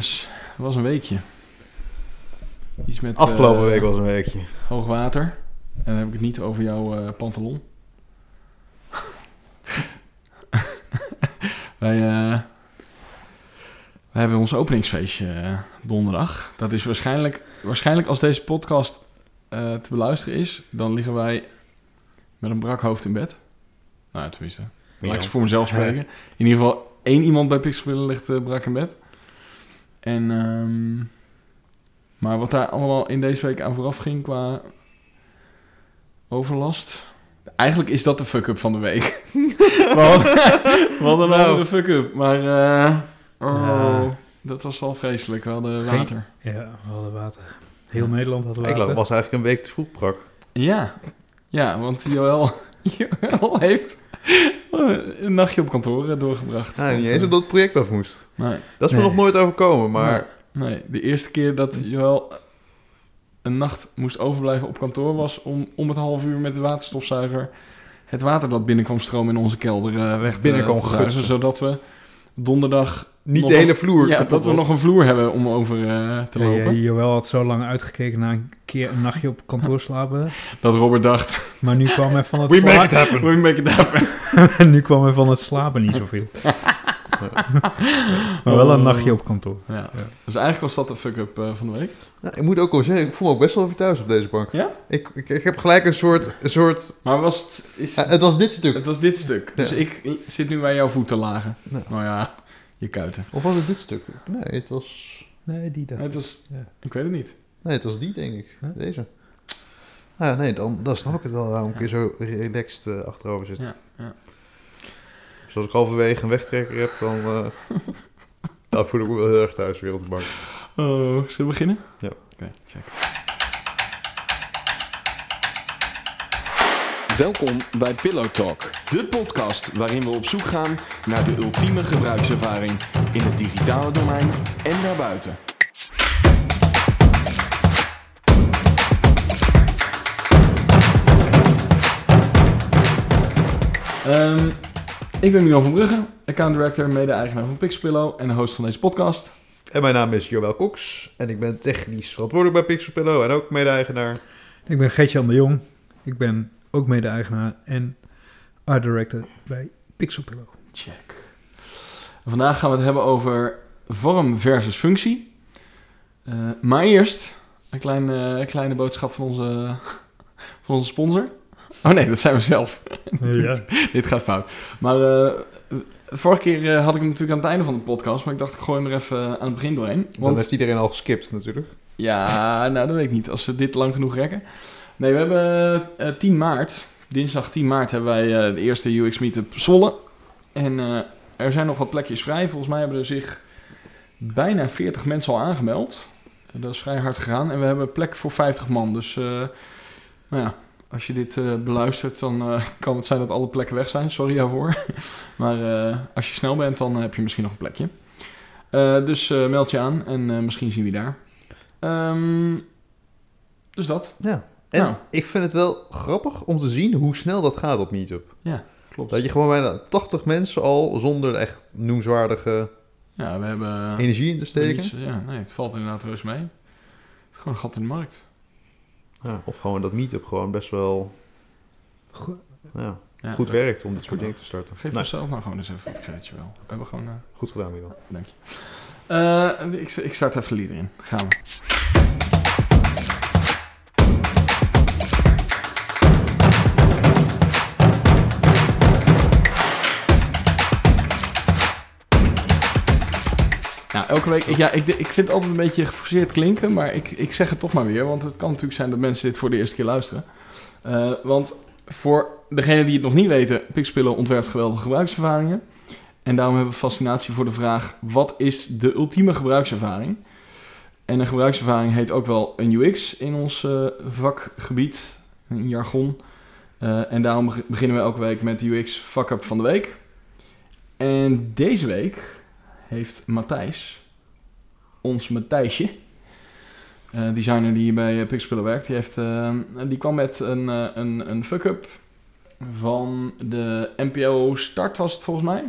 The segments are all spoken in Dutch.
jongens, het was een weekje. Iets met Afgelopen eh, week was een weekje. hoog water. En dan heb ik het niet over jouw eh, pantalon. wij, eh, wij hebben ons openingsfeestje donderdag. Dat is waarschijnlijk, waarschijnlijk als deze podcast te beluisteren is, dan liggen wij met een brak hoofd in bed. Nou, tenminste. Laat ik ze voor mezelf spreken. In ieder geval één iemand bij Pixelpillen ligt brak in bed. En, ehm, maar wat daar allemaal in deze week aan vooraf ging qua overlast. Eigenlijk is dat de fuck-up van de week. we hadden, we hadden een andere fuck-up, maar eh, oh, Ja. dat was wel vreselijk. We hadden Geen- water. Ja, we hadden water. Heel Nederland had Ik water. was eigenlijk een week te vroeg brak. Ja, ja want Joël, Joël heeft een nachtje op kantoor eh, doorgebracht. Ja, niet eens eh, omdat het project af moest. Nee. Dat is me Nee. nog nooit overkomen, maar... Nee, de eerste keer dat Joël een nacht moest overblijven op kantoor was om om het half uur met de waterstofzuiger het water dat binnenkwam stromen in onze kelder eh, weg te, te zuigen, zodat we donderdag Niet Nog de hele vloer ja, dat we nog een vloer hebben om over eh, te Ja, ja, lopen. Joël had zo lang uitgekeken naar een keer een nachtje op kantoor slapen. Dat Robert dacht, Maar nu kwam hij van het, We make sla- it happen. we make it happen. nu kwam hij van het slapen niet zoveel. maar wel een nachtje op kantoor. Ja. Dus eigenlijk was dat de fuck-up eh, van de week. Nou, ik moet ook wel zeggen, ik voel me ook best wel even thuis op deze bank. Ja? Ik, ik, ik heb gelijk een soort... Een soort Maar was het, is, ja, het was dit stuk. het was dit stuk. Dus ik zit nu bij jouw voeten lagen. Nou. Nou ja, je kuiten. Of was het dit stuk? Nee, het was... Nee, die dacht Het was, Ja. ik weet het niet. Nee, het was die, denk ik. Huh? Deze. Ah, ja, nee, dan, dan snap ik het wel waarom ik hier zo relaxed eh, achterover zit. Ja, ja. Dus als ik halverwege een wegtrekker heb, dan... eh dan voel ik me wel heel erg thuis weer op de bank. Oh, zullen we beginnen? Ja. Oké, check. Welkom bij Pillow Talk, de podcast waarin we op zoek gaan naar de ultieme gebruikservaring in het digitale domein en daarbuiten. Ehm, ik ben Milan van Brugge, account director, mede-eigenaar van Pixelpillow en de host van deze podcast. En mijn naam is Joël Cox. En ik ben technisch verantwoordelijk bij Pixelpillow en ook mede-eigenaar. Ik ben Gertjan de Jong. Ik ben ook mede-eigenaar en art director bij Pixelpillow. Check. En vandaag gaan we het hebben over vorm versus functie. Eh, maar eerst een kleine, een kleine boodschap van onze, van onze sponsor. Oh nee, dat zijn we zelf. Ja. Dit gaat fout. Maar eh, vorige keer eh, had ik hem natuurlijk aan het einde van de podcast. Maar ik dacht, ik gooi hem er even aan het begin doorheen. Dan Want heeft iedereen al geskipt natuurlijk. ja, nou dat weet ik niet. Als ze dit lang genoeg rekken. Nee, we hebben eh 10 maart, dinsdag 10 maart, hebben wij eh, de eerste UX Meetup Zwolle. En eh, er zijn nog wat plekjes vrij. Volgens mij hebben er zich bijna 40 mensen al aangemeld. Eh, dat is vrij hard gegaan. En we hebben plek voor 50 man. Dus eh, nou ja, als je dit eh, beluistert, dan eh, kan het zijn dat alle plekken weg zijn. Sorry daarvoor. maar eh, als je snel bent, dan heb je misschien nog een plekje. Eh, dus eh, meld je aan en eh, misschien zien we je daar. Ehm, dus dat. Ja. En Nou. ik vind het wel grappig om te zien hoe snel dat gaat op Meetup. Klopt. Dat je gewoon bijna 80 mensen al zonder echt noemenswaardige Ja, we hebben... energie in te steken. iets- ja, nee, het valt inderdaad reuze mee. Het is gewoon een gat in de markt. Ja, of gewoon dat Meetup gewoon best wel Go- ja, Ja, goed dat- werkt om dit soort dingen te starten. Geef Nee, mezelf nou gewoon eens even het creditje wel. We hebben gewoon... eh, goed gedaan, Milan. dank je. Eh, ik, ik start even de lieder in. Gaan we. Nou, elke week... Ik, ja, ik, ik vind het altijd een beetje geforceerd klinken, maar ik, ik zeg het toch maar weer. Want het kan natuurlijk zijn dat mensen dit voor de eerste keer luisteren. Eh, want voor degenen die het nog niet weten, Pixpillow ontwerpt geweldige gebruikservaringen. En daarom hebben we fascinatie voor de vraag: wat is de ultieme gebruikservaring? En een gebruikservaring heet ook wel een UX in ons eh, vakgebied, een jargon. Eh, en daarom beg- beginnen we elke week met de UX fuck-up van de week. En deze week heeft Matthijs, ons Matthijsje, eh, designer die bij uh, Pixpillow werkt, die, heeft, eh, die kwam met een, eh, een, een fuck-up van de NPO Start was het volgens mij.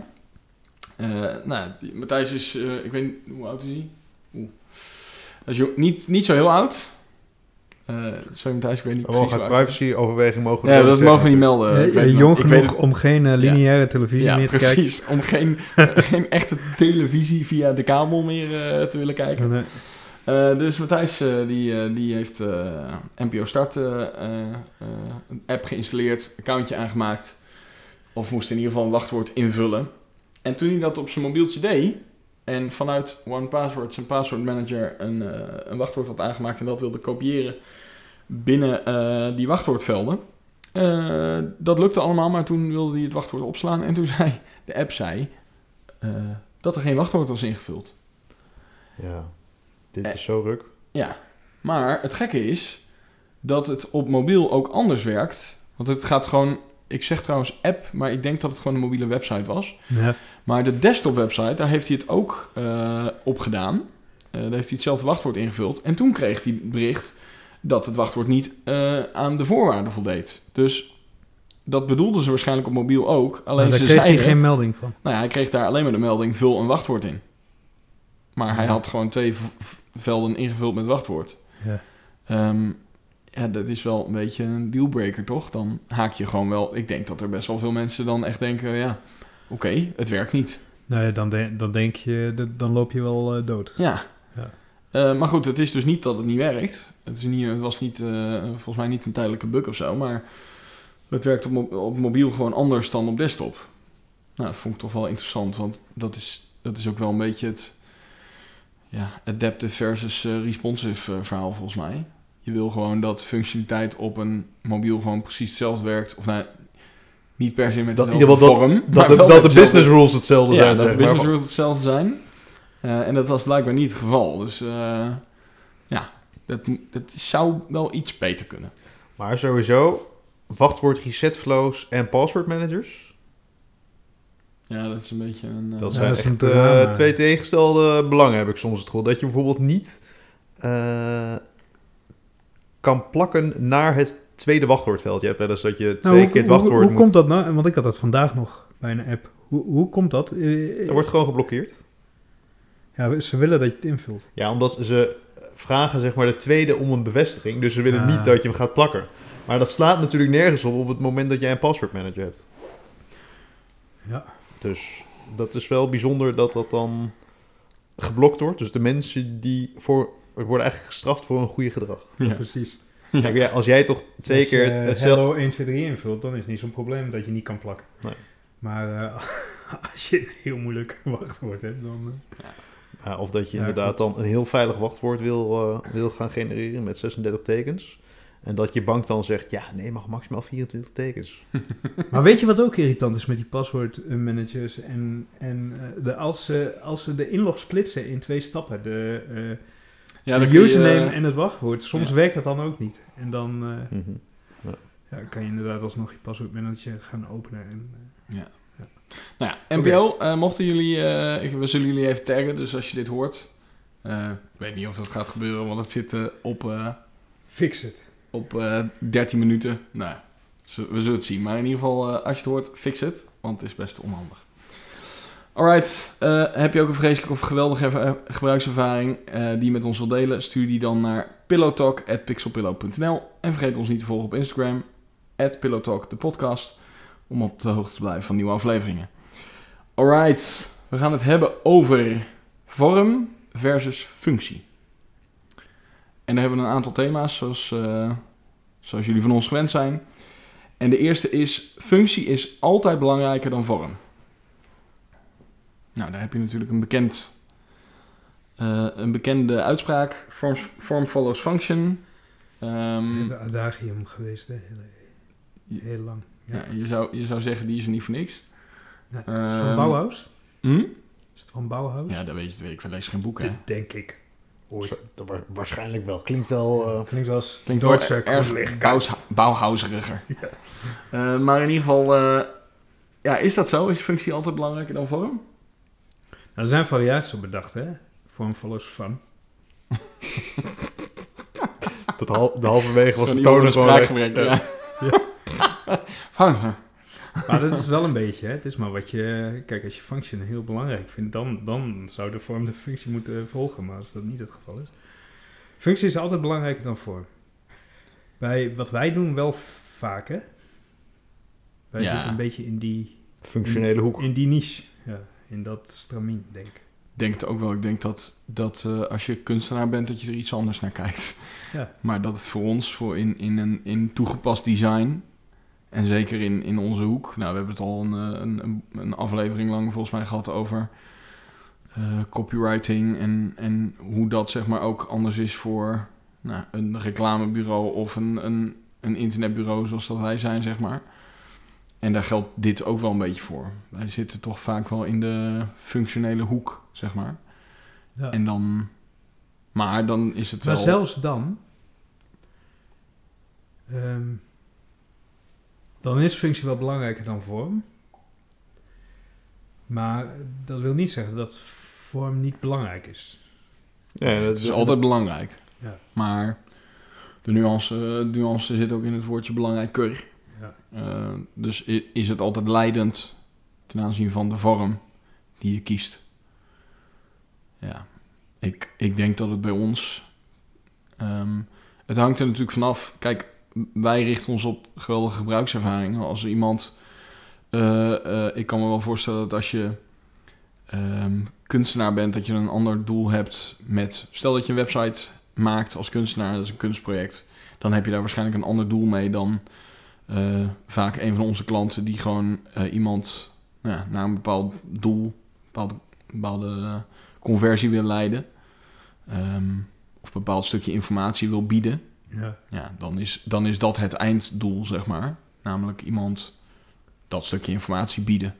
Eh, nou, Matthijs is, eh, ik weet niet, hoe oud is hij? Oeh. Is niet, niet zo heel oud. Eh sorry Matthijs, ik weet niet precies oud. privacy-overweging mogen we Ja, dat mogen we niet melden. Ik Eh, jong genoeg om geen eh, lineaire televisie ja, meer te kijken. precies. Om geen, geen echte televisie via de kabel meer eh, te willen kijken. Nee. Eh, dus Matthijs eh, die, eh, die heeft eh, NPO Start eh, eh, eh, een app geïnstalleerd, accountje aangemaakt. Of moest in ieder geval een wachtwoord invullen. En toen hij dat op zijn mobieltje deed en vanuit OnePassword zijn passwordmanager een, eh, een wachtwoord had aangemaakt en dat wilde kopiëren binnen eh, die wachtwoordvelden. eh, dat lukte allemaal, maar toen wilde hij het wachtwoord opslaan en toen zei de app zei, dat er geen wachtwoord was ingevuld. Ja, dit is zo ruk. Ja, maar het gekke is dat het op mobiel ook anders werkt. Want het gaat gewoon, ik zeg trouwens app, maar ik denk dat het gewoon een mobiele website was. Ja. Maar de desktop website, daar heeft hij het ook eh, op gedaan. Eh, daar heeft hij hetzelfde wachtwoord ingevuld. En toen kreeg hij het bericht dat het wachtwoord niet eh, aan de voorwaarden voldeed. Dus dat bedoelden ze waarschijnlijk op mobiel ook. Alleen Maar daar ze kreeg zeiden, geen melding van. nou ja, hij kreeg daar alleen maar de melding vul een wachtwoord in. Maar hij Ja. had gewoon twee velden ingevuld met wachtwoord. Ja. Ehm, ja, dat is wel een beetje een dealbreaker, toch? Dan haak je gewoon wel... Ik denk dat er best wel veel mensen dan echt denken... Ja, oké, het werkt niet. Nou ja, dan, de- dan denk je, dan loop je wel eh, dood. Ja. Ja. Eh, maar goed, het is dus niet dat het niet werkt. Het, is niet, het was niet, eh, volgens mij niet een tijdelijke bug of zo, maar het werkt op, op mobiel gewoon anders dan op desktop. Nou, dat vond ik toch wel interessant, want dat is, dat is ook wel een beetje het ja, adaptive versus responsive verhaal volgens mij. Je wil gewoon dat functionaliteit op een mobiel gewoon precies hetzelfde werkt. Of nou, niet per se met Dat in dezelfde ieder geval vorm. Dat, maar de, dat de hetzelfde- business rules hetzelfde ja, zijn. dat de maar. business rules hetzelfde zijn. Eh, en dat was blijkbaar niet het geval. Dus eh, ja, dat, dat zou wel iets beter kunnen. Maar sowieso, wachtwoord reset flows en password managers. Ja, dat is een beetje een... eh, Dat Ja, zijn dat is een echt eh, twee tegengestelde belangen, heb ik soms het gevoel. Dat je bijvoorbeeld niet eh, kan plakken naar het tweede wachtwoordveld. Je hebt wel eens dat je twee Nou, hoe, keer het hoe- wachtwoord hoe, moet... komt dat nou? Want ik had dat vandaag nog bij een app. Hoe, hoe komt dat? Eh, Dat wordt gewoon geblokkeerd. Ja, ze willen dat je het invult. Ja, omdat ze vragen zeg maar de tweede om een bevestiging. Dus ze willen Ah. niet dat je hem gaat plakken. Maar dat slaat natuurlijk nergens op op het moment dat jij een password manager hebt. Ja. Dus dat is wel bijzonder dat dat dan geblokt wordt. Dus de mensen die voor worden eigenlijk gestraft voor een goede gedrag. Ja. precies. Kijk, ja, als jij toch twee Als je keer hetzelfde... Hello 1, 2, 3 invult, dan is het niet zo'n probleem dat je niet kan plakken. Nee. Maar eh, als je een heel moeilijk wachtwoord hebt, dan... eh, Ja, of dat je Ja, inderdaad dan een heel veilig wachtwoord wil, eh, wil gaan genereren met 36 tekens. En dat je bank dan zegt, ja, nee, mag maximaal 24 tekens. Maar weet je wat ook irritant is met die paswoordmanagers? En, en eh, de, als, ze, als ze de inlog splitsen in twee stappen, de, eh, ja, de je, username eh, en het wachtwoord, soms ja. werkt dat dan ook niet. En dan eh, Mhm. ja, kan je inderdaad alsnog je paswoordmanager gaan openen. En, eh, Nou ja, NPO, eh, mochten jullie... eh, ik, we zullen jullie even taggen, dus als je dit hoort... eh, ik weet niet of dat gaat gebeuren, want het zit op, eh, fix het. op eh 13 minuten. Nou, we zullen het zien. Maar in ieder geval, eh, als je het hoort, fix het. Want het is best onhandig. Alright, eh, heb je ook een vreselijke of geweldige erva- gebruikservaring eh, die je met ons wil delen? Stuur die dan naar pillowtalk.pixelpillow.nl En vergeet ons niet te volgen op Instagram, pillowtalk, de podcast, om op de hoogte te blijven van nieuwe afleveringen. Alright, we gaan het hebben over vorm versus functie. En daar hebben we een aantal thema's, zoals, eh, zoals jullie van ons gewend zijn. En de eerste is, functie is altijd belangrijker dan vorm. Nou, daar heb je natuurlijk een, bekend, eh, een bekende uitspraak, form, form follows function. Ehm, het is het adagium geweest, hè? Heel, heel lang. Ja. ja, je, zou, je zou zeggen, die is er niet voor niks. Nee. is het van Ehm, Bauhaus? Hm? Is het van Bauhaus? Ja, dat weet je, dat weet ik. Lezen geen boeken, hè? Dat denk ik. Ooit. Dat wa- waarschijnlijk wel. Klinkt wel... eh, Klinkt wel als Klinkt wel erg. Bauhaus- Bauhauseriger. Eh, maar in ieder geval, eh, ja, is dat zo? Is functie altijd belangrijker dan vorm? Nou, er zijn variaties op bedacht, hè? Vorm follows fun. dat hal, de halverwege was de toon gewoon een weg. Ja. ja. Van, Maar dat is wel een beetje, hè. Het is maar wat je... Kijk, als je function heel belangrijk vindt, dan, dan zou de vorm de functie moeten volgen. Maar als dat niet het geval is... Functie is altijd belangrijker dan vorm. Bij wat wij doen wel vaak, hè. Wij Ja. zitten een beetje in die, Functionele hoek. in die niche. In dat stramien, denk ik. Denk het ook wel. Ik denk dat, dat eh, als je kunstenaar bent, dat je er iets anders naar kijkt. Ja. Maar dat het voor ons, voor in, in, een, in toegepast design, en zeker in, in onze hoek. Nou, we hebben het al een, eh, een, een, een aflevering lang volgens mij gehad over eh, copywriting. En, en hoe dat zeg maar ook anders is voor nou, een reclamebureau of een, een, een internetbureau zoals dat wij zijn, zeg maar. En daar geldt dit ook wel een beetje voor. Wij zitten toch vaak wel in de functionele hoek, zeg maar. Ja. En dan... Maar dan is het Maar wel... zelfs dan... ehm, dan is functie wel belangrijker dan vorm. Maar dat wil niet zeggen dat vorm niet belangrijk is. Ja, dat is altijd belangrijk. Ja. Maar de nuance, de nuance zit ook in het woordje belangrijker. Eh, dus is het altijd leidend ten aanzien van de vorm die je kiest. Ja, ik, ik denk dat het bij ons... ehm, het hangt er natuurlijk vanaf. Kijk, wij richten ons op geweldige gebruikservaringen. Als iemand... eh, eh, ik kan me wel voorstellen dat als je ehm, kunstenaar bent... dat je een ander doel hebt met... Stel dat je een website maakt als kunstenaar, dat is een kunstproject... dan heb je daar waarschijnlijk een ander doel mee dan... eh, vaak een van onze klanten die gewoon eh, iemand nou ja, naar een bepaald doel, een bepaalde, bepaalde eh, conversie wil leiden. Ehm, of een bepaald stukje informatie wil bieden. Ja. Ja, dan is, dan is dat het einddoel, zeg maar. Namelijk iemand dat stukje informatie bieden.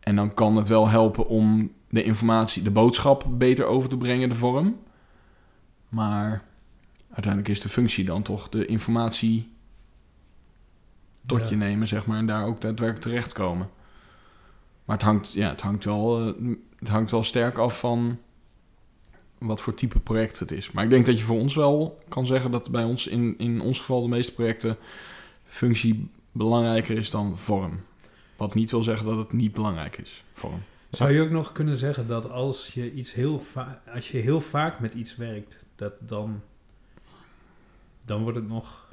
En dan kan het wel helpen om de informatie, de boodschap beter over te brengen, de vorm. Maar uiteindelijk is de functie dan toch de informatie tot Ja. je nemen, zeg maar, en daar ook daadwerkelijk terechtkomen. Maar het hangt, ja, het hangt, wel, eh, het hangt wel sterk af van wat voor type project het is. Maar ik denk dat je voor ons wel kan zeggen dat bij ons, in, in ons geval, de meeste projecten functie belangrijker is dan vorm. Wat niet wil zeggen dat het niet belangrijk is, vorm. Zou je ook nog kunnen zeggen dat als je iets heel als je heel vaak met iets werkt, dat dan, dan wordt het nog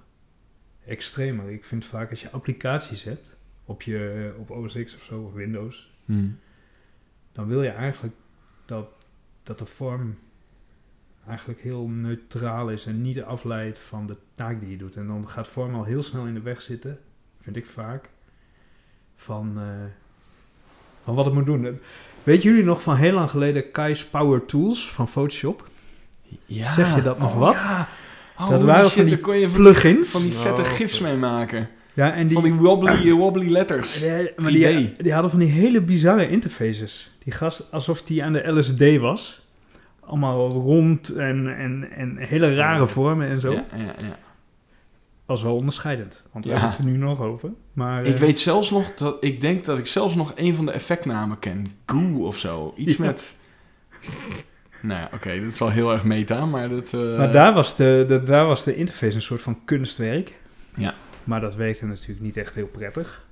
extremer. Ik vind vaak als je applicaties hebt op je op OS X of zo of Windows, Hmm. dan wil je eigenlijk dat, dat de vorm eigenlijk heel neutraal is en niet afleidt van de taak die je doet. En dan gaat vorm al heel snel in de weg zitten, vind ik vaak, van, eh, van wat het moet doen. Weet jullie nog van heel lang geleden Kai's Power Tools van Photoshop? Ja. Zeg je dat nog Oh, wat? Ja. Oh, Dat waren shit, van die kon je van, Plugins. van die vette Oh, gifs mee maken. Ja, en die, Van die wobbly, wobbly letters. Ja, maar die, 3D. die hadden van die hele bizarre interfaces. Die gast, alsof die aan de LSD was. Allemaal rond en, en, en hele rare vormen en zo. Ja, ja, ja. Was wel onderscheidend. Want we hebben het er nu nog over. Maar, Ik eh, weet zelfs nog dat ik denk dat ik zelfs nog een van de effectnamen ken. Goo of zo. Iets Ja. met. Nou ja, oké, dat is wel heel erg meta, maar dat. eh, maar daar was, de, de, daar was de interface een soort van kunstwerk. Ja. Maar dat werkte natuurlijk niet echt heel prettig.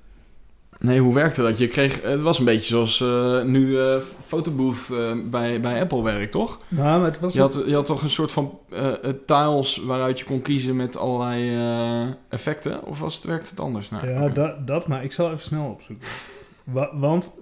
Nee, hoe werkte dat? Je kreeg. Het was een beetje zoals eh, nu Photobooth eh, bij, bij Apple werkt, toch? Nou, maar het was... Je had, je had toch een soort van tiles waaruit je kon kiezen met allerlei effecten? Of was het, werkte het anders? Nou, ja, dat, dat, maar ik zal even snel opzoeken. Wa- want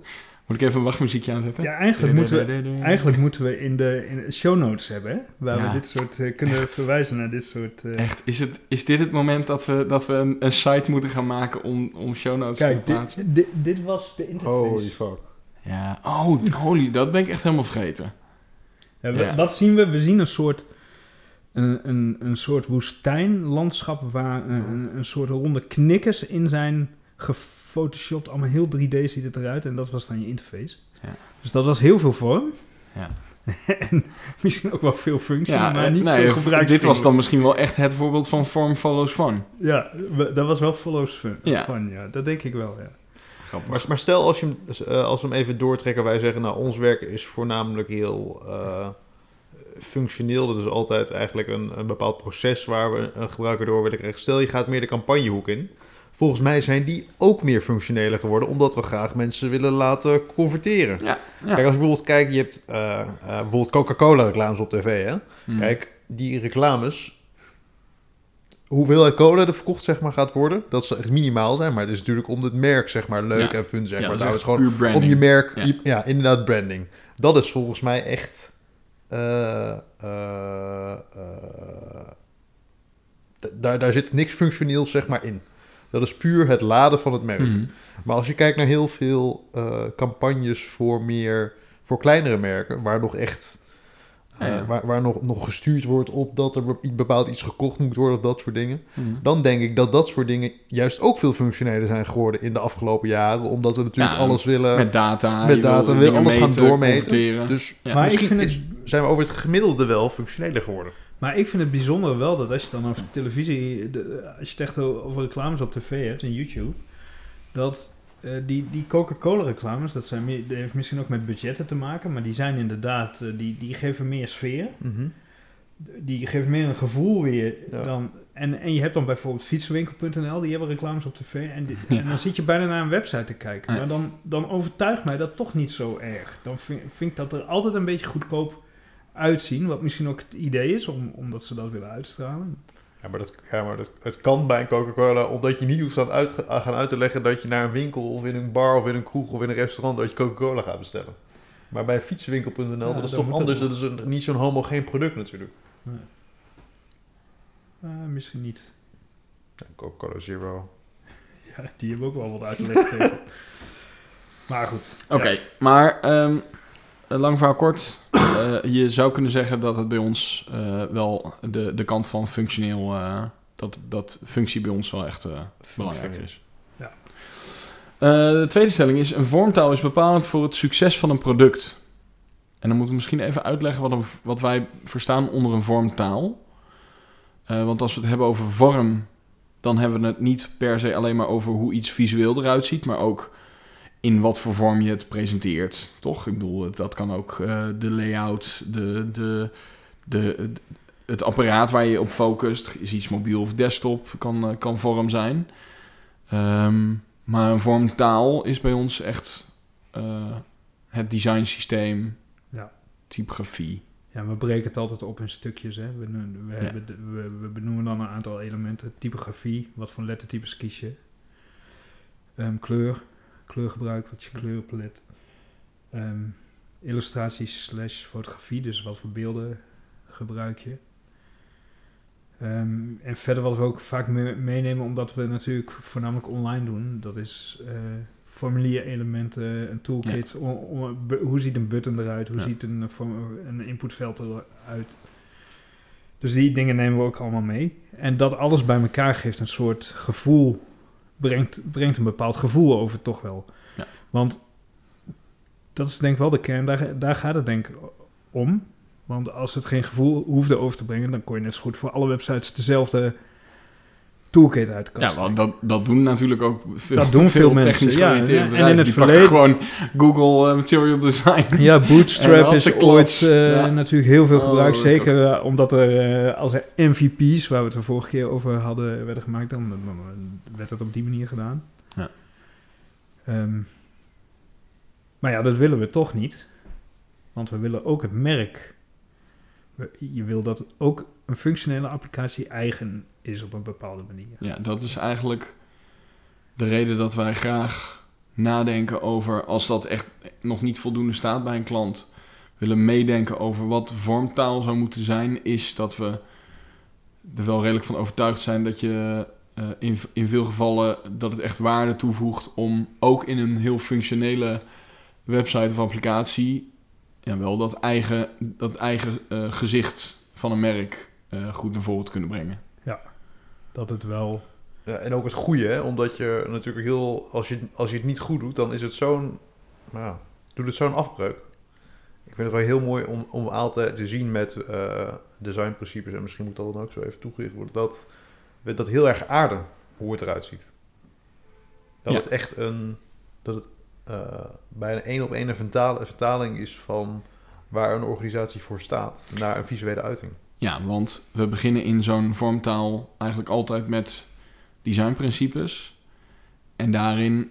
Moet ik even een wachtmuziekje aanzetten? ja, eigenlijk, moeten we, eigenlijk moeten we in de, in de show notes hebben, hè? Waar Ja. we dit soort eh, kunnen Echt. verwijzen naar dit soort... eh, Echt, is, het, is dit het moment dat we, dat we een, een site moeten gaan maken om, om show notes te Kijk, plaatsen? dit, dit, dit was de interface. Holy fuck. Ja, oh, holy, dat ben ik echt helemaal vergeten. Ja, we- Ja. Wat zien we? We zien een soort, een, een, een soort woestijnlandschap waar een, een, een soort ronde knikkers in zijn gefotoshopt. Allemaal heel 3D ziet het eruit en dat was dan je interface. Ja. Dus dat was heel veel vorm. Ja. en misschien ook wel veel functie, Ja, maar eh, niet nee, zo dit was dan misschien wel echt het voorbeeld van form follows fun. Ja, dat was wel follows fun. Ja. Fun, ja. Dat denk ik wel, ja. Maar, maar stel als, je, eh, als we hem even doortrekken, wij zeggen nou ons werk is voornamelijk heel eh, functioneel. Dat is altijd eigenlijk een, een bepaald proces waar we een gebruiker door willen krijgen. Stel je gaat meer de campagnehoek in. Volgens mij zijn die ook meer functioneler geworden, omdat we graag mensen willen laten converteren. Ja, ja. Kijk, als je bijvoorbeeld kijkt, je hebt eh, eh, bijvoorbeeld Coca-Cola reclames op tv, hè? Hmm. Kijk, die reclames, hoeveelheid cola er verkocht zeg maar, gaat worden, dat zal echt minimaal zijn. Maar het is natuurlijk om het merk zeg maar, leuk Ja. en fun zeg Ja, maar. dat Nou, is het is echt gewoon branding. om je merk, Ja. je- ja. inderdaad branding. Dat is volgens mij echt... eh, daar, daar zit niks functioneels zeg maar in. Dat is puur het laden van het merk. Hmm. Maar als je kijkt naar heel veel eh, campagnes voor meer voor kleinere merken, waar nog echt eh, Ja, ja. waar, waar nog, nog gestuurd wordt op dat er be- bepaald iets gekocht moet worden of dat soort dingen. Hmm. Dan denk ik dat dat soort dingen juist ook veel functioneler zijn geworden in de afgelopen jaren, omdat we natuurlijk Ja, alles willen. Met data. met data, we willen alles gaan meten, doormeten. Dus Ja. maar ik vind, is- het, zijn we over het gemiddelde wel functioneler geworden. Maar ik vind het bijzonder wel dat als je dan over televisie, de, als je het echt over reclames op tv hebt en YouTube, dat eh, die, die Coca-Cola reclames, dat, zijn meer, dat heeft misschien ook met budgetten te maken, maar die zijn inderdaad, eh, die, die geven meer sfeer. Die geven meer een gevoel weer Ja. dan. En, en je hebt dan bijvoorbeeld fietsenwinkel.nl, die hebben reclames op tv. En, die- Ja. en dan zit je bijna naar een website te kijken. Ja. Maar dan, dan overtuigt mij dat toch niet zo erg. Dan vind, vind ik dat er altijd een beetje goedkoop uitzien. Wat misschien ook het idee is, om, omdat ze dat willen uitstralen. Ja, maar, dat, ja, maar dat, het kan bij een Coca-Cola, omdat je niet hoeft aan, uit, aan gaan uit te leggen dat je naar een winkel of in een bar of in een kroeg of in een restaurant dat je Coca-Cola gaat bestellen. Maar bij fietsenwinkel.nl, Ja, dat is toch anders. Dat is een, niet zo'n homogeen product natuurlijk. Eh, misschien niet. Ja, Coca-Cola Zero. Ja, die hebben ook wel wat uit te leggen. tegen. Maar goed. Oké, Ja. maar ehm, lang verhaal kort. Eh, je zou kunnen zeggen dat het bij ons eh, wel de, de kant van functioneel... eh, dat, dat functie bij ons wel echt eh, belangrijk is. Ja. Eh, de tweede stelling is... Een vormtaal is bepalend voor het succes van een product. En dan moeten we misschien even uitleggen wat, een, wat wij verstaan onder een vormtaal. Eh, want als we het hebben over vorm... dan hebben we het niet per se alleen maar over hoe iets visueel eruit ziet... maar ook in wat voor vorm je het presenteert, toch? Ik bedoel, dat kan ook eh, de layout, de, de, de, het apparaat waar je op focust, is iets mobiel of desktop, kan, eh, kan vorm zijn. Ehm, maar een vormtaal is bij ons echt eh, het designsysteem, Ja. typografie. Ja, we breken het altijd op in stukjes. Hè. We, we, Ja. hebben we, we benoemen dan een aantal elementen. Typografie, wat voor lettertypes kies je. Ehm, kleur, kleurgebruik, wat is je kleurpalet. Ehm illustraties slash fotografie, dus wat voor beelden gebruik je. Ehm, en verder wat we ook vaak me- meenemen, omdat we natuurlijk voornamelijk online doen, dat is eh formulierelementen, een toolkit. hoe ziet een button eruit? Hoe Ja. ziet een, eh, een inputveld eruit? Dus die dingen nemen we ook allemaal mee. En dat alles bij elkaar geeft een soort gevoel, brengt, brengt een bepaald gevoel over toch wel. Ja. Want dat is denk ik wel de kern, daar, daar gaat het denk ik om. Want als het geen gevoel hoefde over te brengen, dan kon je net zo goed voor alle websites dezelfde toolkit uit de Ja, want dat, dat doen natuurlijk ook veel, Dat doen veel mensen, technisch ja. En in het pakken gewoon Google eh, Material Design. Ja, Bootstrap is ooit eh, ja. natuurlijk heel veel Oh, gebruikt. dat Zeker eh, omdat er als er MVP's, waar we het de vorige keer over hadden, werden gemaakt, dan, werd het op die manier gedaan. Ja. Ehm, maar ja, dat willen we toch niet. Want we willen ook het merk. Je wil dat ook een functionele applicatie eigen is op een bepaalde manier. Ja, dat is eigenlijk de reden dat wij graag nadenken over, als dat echt nog niet voldoende staat bij een klant, willen meedenken over wat vormtaal zou moeten zijn, is dat we er wel redelijk van overtuigd zijn dat je eh, in, in veel gevallen dat het echt waarde toevoegt om ook in een heel functionele website of applicatie ja, wel dat eigen, dat eigen eh, gezicht van een merk eh, goed naar voren te kunnen brengen. Dat het wel... Ja, en ook het goede, hè? omdat je natuurlijk heel, als je, als je het niet goed doet, dan is het zo'n, nou, ja, doet het zo'n afbreuk. Ik vind het wel heel mooi om, om altijd te zien met eh, designprincipes, en misschien moet dat dan ook zo even toegericht worden, dat we dat heel erg aarden, hoe het eruit ziet. Dat Ja. het echt een, dat het eh, bijna één op één een vertaling is van waar een organisatie voor staat, naar een visuele uiting. Ja, want we beginnen in zo'n vormtaal eigenlijk altijd met designprincipes. en daarin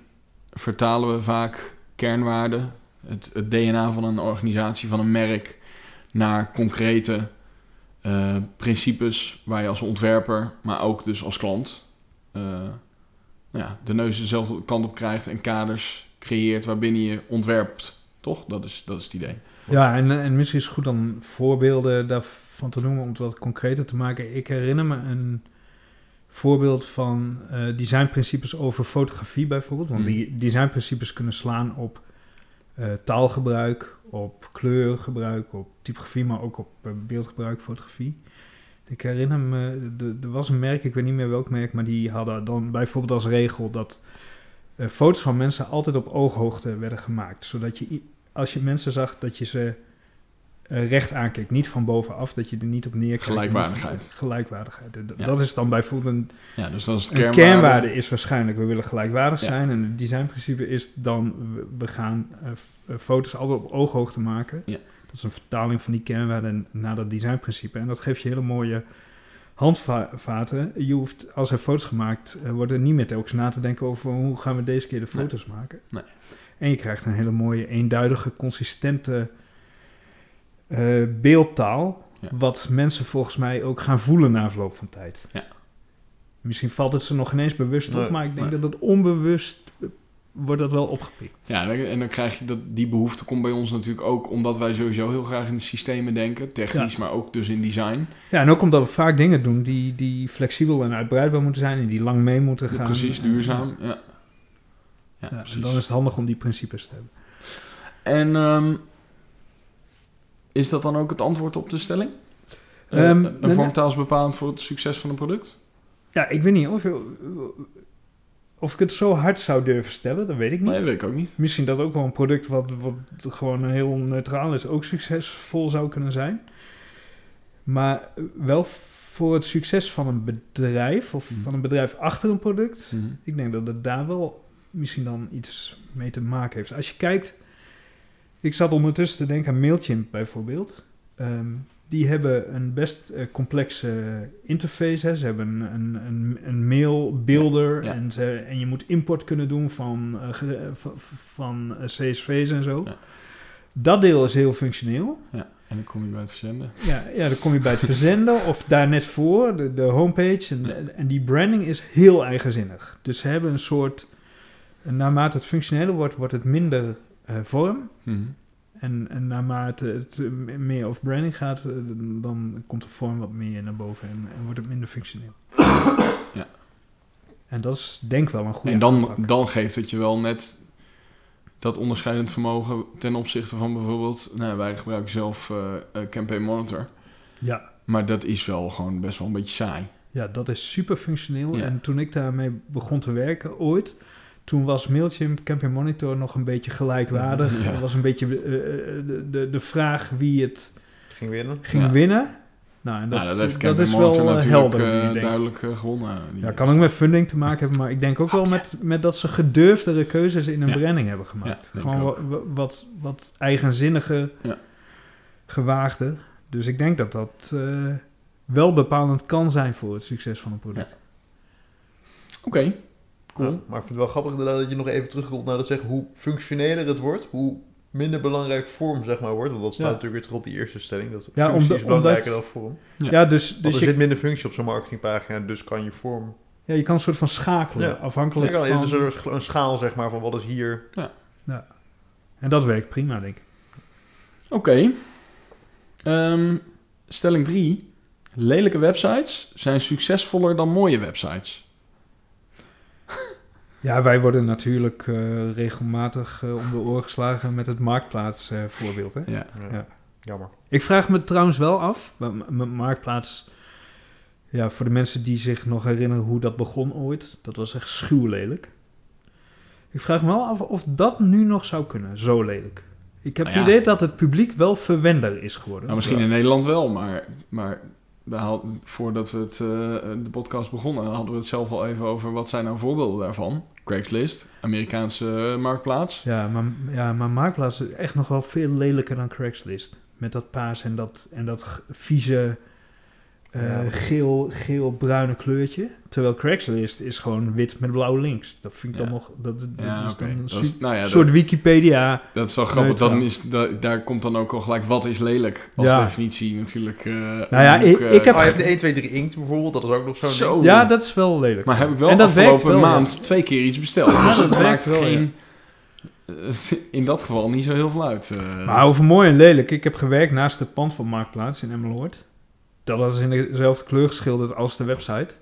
vertalen we vaak kernwaarden, het, het DNA van een organisatie, van een merk, naar concrete eh, principes waar je als ontwerper, maar ook dus als klant, eh, nou ja, de neus dezelfde kant op krijgt en kaders creëert waarbinnen je ontwerpt. Toch? Dat is, dat is het idee. Ja, en, en misschien is het goed om voorbeelden daarvan te noemen om het wat concreter te maken. Ik herinner me een voorbeeld van eh, designprincipes over fotografie bijvoorbeeld. Want Hmm. die designprincipes kunnen slaan op eh, taalgebruik, op kleurgebruik, op typografie, maar ook op eh, beeldgebruik, fotografie. Ik herinner me, er was een merk, ik weet niet meer welk merk, maar die hadden dan bijvoorbeeld als regel dat foto's van mensen altijd op ooghoogte werden gemaakt. Zodat je, als je mensen zag, dat je ze eh, recht aankeek. Niet van bovenaf, dat je er niet op neerkijkt. Gelijkwaardigheid. Gelijkwaardigheid. D- Ja. Dat is dan bijvoorbeeld een, Ja, dus dat is kernwaarde. kernwaarde is waarschijnlijk, we willen gelijkwaardig Ja. zijn. En het designprincipe is dan, we, gaan eh, eh, foto's altijd op ooghoogte maken. Ja. Dat is een vertaling van die kernwaarden naar dat designprincipe. En dat geeft je hele mooie handvaten. Je hoeft, als er foto's gemaakt worden, niet meer telkens na te denken over hoe gaan we deze keer de Nee. foto's maken. Nee. En je krijgt een hele mooie, eenduidige, consistente eh, beeldtaal. Ja. Wat mensen volgens mij ook gaan voelen na verloop van tijd. Ja. Misschien valt het ze nog ineens bewust op, Nee, maar ik denk nee. dat het onbewust eh, wordt dat wel opgepikt. Ja, en dan- en dan krijg je dat, die behoefte komt bij ons natuurlijk ook omdat wij sowieso heel graag in de systemen denken, technisch, maar ook dus in design. Ja, en ook omdat we vaak dingen doen die, die flexibel en uitbreidbaar moeten zijn en die lang mee moeten gaan. Precies, duurzaam. Ja, ja, Ja, en dan is het handig om die principes te hebben. En ehm, is dat dan ook het antwoord op de stelling? Eh, Ehm, een vormtaal is bepalend voor het succes van een product? Ja, ik weet niet of, of ik het zo hard zou durven stellen, dat weet ik niet. Nee, weet ik ook niet. Misschien dat ook wel een product wat, wat gewoon heel neutraal is, ook succesvol zou kunnen zijn. Maar wel voor het succes van een bedrijf of Mhm. van een bedrijf achter een product. Mhm. Ik denk dat het daar wel misschien dan iets mee te maken heeft. Als je kijkt, ik zat ondertussen te denken aan Mailchimp bijvoorbeeld. Ehm, die hebben een best eh, complexe interface. Hè. Ze hebben een, een, een, een mailbuilder Ja. En, ze, en je moet import kunnen doen van, eh, ge- van, eh, CSV's en zo. Ja. Dat deel is heel functioneel. Ja, en dan kom je bij het verzenden. Ja, ja, dan kom je bij het verzenden of daar net voor, de, de homepage. En, en die branding is heel eigenzinnig. Dus ze hebben een soort, naarmate het functioneler wordt, wordt het minder eh, vorm. Mhm. En, en naarmate het meer over branding gaat, eh, dan komt de vorm wat meer naar boven en, en wordt het minder functioneel. Ja. En dat is denk ik wel een goede En dan, aanpak. dan geeft het je wel net dat onderscheidend vermogen ten opzichte van bijvoorbeeld... Nou, wij gebruiken zelf eh, Campaign Monitor. Ja, Maar dat is wel gewoon best wel een beetje saai. Ja, dat is super functioneel. Ja. En toen ik daarmee begon te werken ooit, toen was Mailchimp Campaign Monitor nog een beetje gelijkwaardig. Ja. Er was een beetje eh, eh, de, de, de vraag wie het Ging winnen. ging Ja. winnen. Nou, en dat, nou, dat heeft dat is wel eh, natuurlijk helder. duidelijk gewonnen. Ja, kan ook met funding te maken hebben, maar ik denk ook wel met, met dat ze gedurfdere keuzes in een Ja. branding hebben gemaakt. Gewoon wat, wat eigenzinnige, Ja. gewaagde. Dus ik denk dat dat eh, wel bepalend kan zijn voor het succes van een product. Oké, cool. Ja, maar ik vind het wel grappig inderdaad dat je nog even terugkomt naar dat zeggen hoe functioneler het wordt, hoe minder belangrijk vorm zeg maar wordt. Want dat staat Ja. natuurlijk weer terug op die eerste stelling. Dat Ja, functie omdat- is belangrijker omdat- dan vorm. Ja. Ja, dus, Want dus er je, zit minder functie op zo'n marketingpagina, dus kan je vorm... ja, je kan een soort van schakelen, Ja. afhankelijk Ja, van... het is een, schaal zeg maar van wat is hier. En dat werkt prima, denk ik. Oké. Ehm, stelling 3. Lelijke websites zijn succesvoller dan mooie websites. Ja, wij worden natuurlijk eh, regelmatig eh, om de oren geslagen met het marktplaats eh, voorbeeld. Hè? Ja. Ja. Ja. Jammer. Ik vraag me trouwens wel af, m- m- marktplaats, ja, voor de mensen die zich nog herinneren hoe dat begon ooit, dat was echt schuwlelijk. Ik vraag me wel af of dat nu nog zou kunnen, zo lelijk. Ik heb Nou het idee dat het publiek wel verwender is geworden. Nou, misschien in Nederland wel, maar, maar voordat we het, eh, de podcast begonnen, hadden we het zelf al even over wat zijn nou voorbeelden daarvan. Craigslist, Amerikaanse marktplaats. Ja, maar, ja, maar Marktplaats is echt nog wel veel lelijker dan Craigslist. Met dat paas en dat, en dat vieze eh, dat- geel, geel-bruine kleurtje. Terwijl Craigslist is gewoon wit met blauw links. Dat vind ik dan nog... Dat, dat Ja, is dan een Dat su- is- nou ja, dat- soort Wikipedia. Dat is wel grappig. Dan is, da- daar komt dan ook al gelijk wat is lelijk als Ja. definitie natuurlijk. eh, Nou ja, een ik- eh, ik heb- Oh, je hebt de 1, 2, 3 inkt bijvoorbeeld. Dat is ook nog zo'n Zo. Ja, dat is wel lelijk. Maar heb ik wel En dat werkt afgelopen wel, maand twee keer iets besteld. Ja, dus dat maakt wel, geen, eh, in dat geval niet zo heel veel uit. eh. Maar over mooi en lelijk. Ik heb gewerkt naast het pand van Marktplaats in Emmeloord. Dat was in dezelfde kleur geschilderd als de website.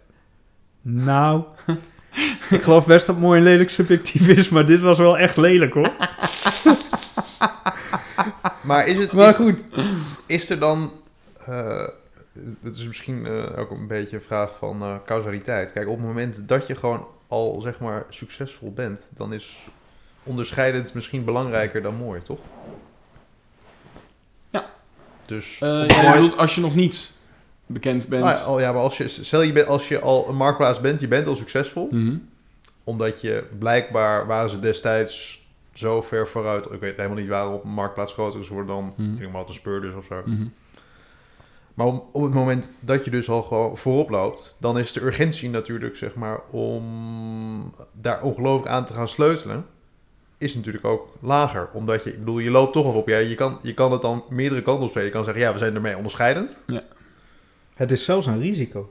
Nou, ik geloof best dat mooi en lelijk subjectief is, maar dit was wel echt lelijk hoor. Maar is het... Maar goed. Is er dan, eh het is misschien eh, ook een beetje een vraag van eh, causaliteit. Kijk, op het moment dat je gewoon al zeg maar succesvol bent, dan is onderscheidend misschien belangrijker dan mooi, toch? Ja. Dus Eh, ja, het je bedoelt als je nog niet bekend bent. Ah, ja, al, ja, maar als je, stel je bent, als je al een marktplaats bent, je bent al succesvol, Mhm. omdat je blijkbaar waren ze destijds zo ver vooruit. Ik weet helemaal niet waarom een marktplaats groter is geworden dan Mhm. ik maar de speurders of zo. Mhm. Maar op, op het moment dat je dus al gewoon voorop loopt, dan is de urgentie natuurlijk, zeg maar, om daar ongelooflijk aan te gaan sleutelen, is natuurlijk ook lager. Omdat je, ik bedoel, je loopt toch al op. Ja, je, kan, je kan het dan meerdere kanten op spelen. Je kan zeggen, ja, we zijn ermee onderscheidend. Het is zelfs een risico.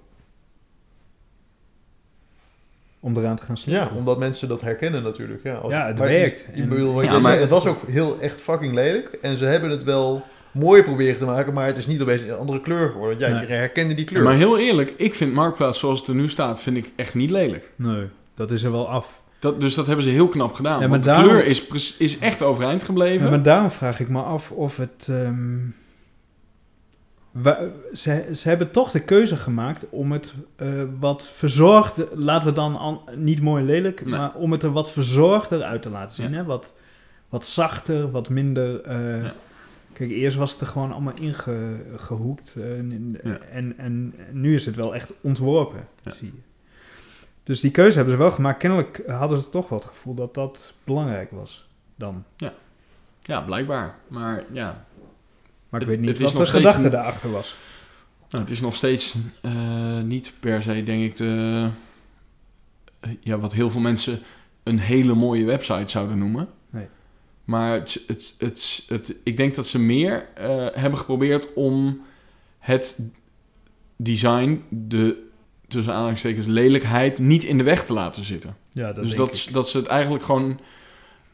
Om eraan te gaan Ja, sleutelen. omdat mensen dat herkennen natuurlijk. Ja, als- Ja, het maar werkt. Ik En- bedoel, wat Ja, jij maar- zei, het was ook heel echt fucking lelijk. En ze hebben het wel mooi proberen te maken, maar het is niet opeens een andere kleur geworden. Ja, Nee. herkende die Ja, kleur. maar heel eerlijk, ik vind Marktplaats zoals het er nu staat, vind ik echt niet lelijk. Nee, dat is er wel af. Dat, dus dat hebben ze heel knap gedaan. Ja, maar want de daarom- kleur is, is echt overeind gebleven. Ja, maar daarom vraag ik me af of het. ehm, ze, ze hebben toch de keuze gemaakt om het eh, wat verzorgd, laten we dan an- niet mooi lelijk, Nee. maar om het er wat verzorgder uit te laten zien. Ja. Hè? Wat, wat zachter, wat minder. eh, Ja. Kijk, eerst was het er gewoon allemaal ingehoekt. en, Ja. en, en nu is het wel echt ontworpen, Ja. zie je. Dus die keuze hebben ze wel gemaakt. Kennelijk hadden ze toch wel het gevoel dat dat belangrijk was dan. Ja, blijkbaar. Maar ja, Maar ik Het- weet niet wat de gedachte daarachter was. nou, het is nog steeds eh, niet per se, denk ik, de, eh, ja, wat heel veel mensen een hele mooie website zouden noemen. Nee. Maar het, het, het, het, ik denk dat ze meer eh, hebben geprobeerd om het design, de tussen aanhalingstekens lelijkheid, niet in de weg te laten zitten. Ja, dat dus denk dat, ik. dat ze het eigenlijk gewoon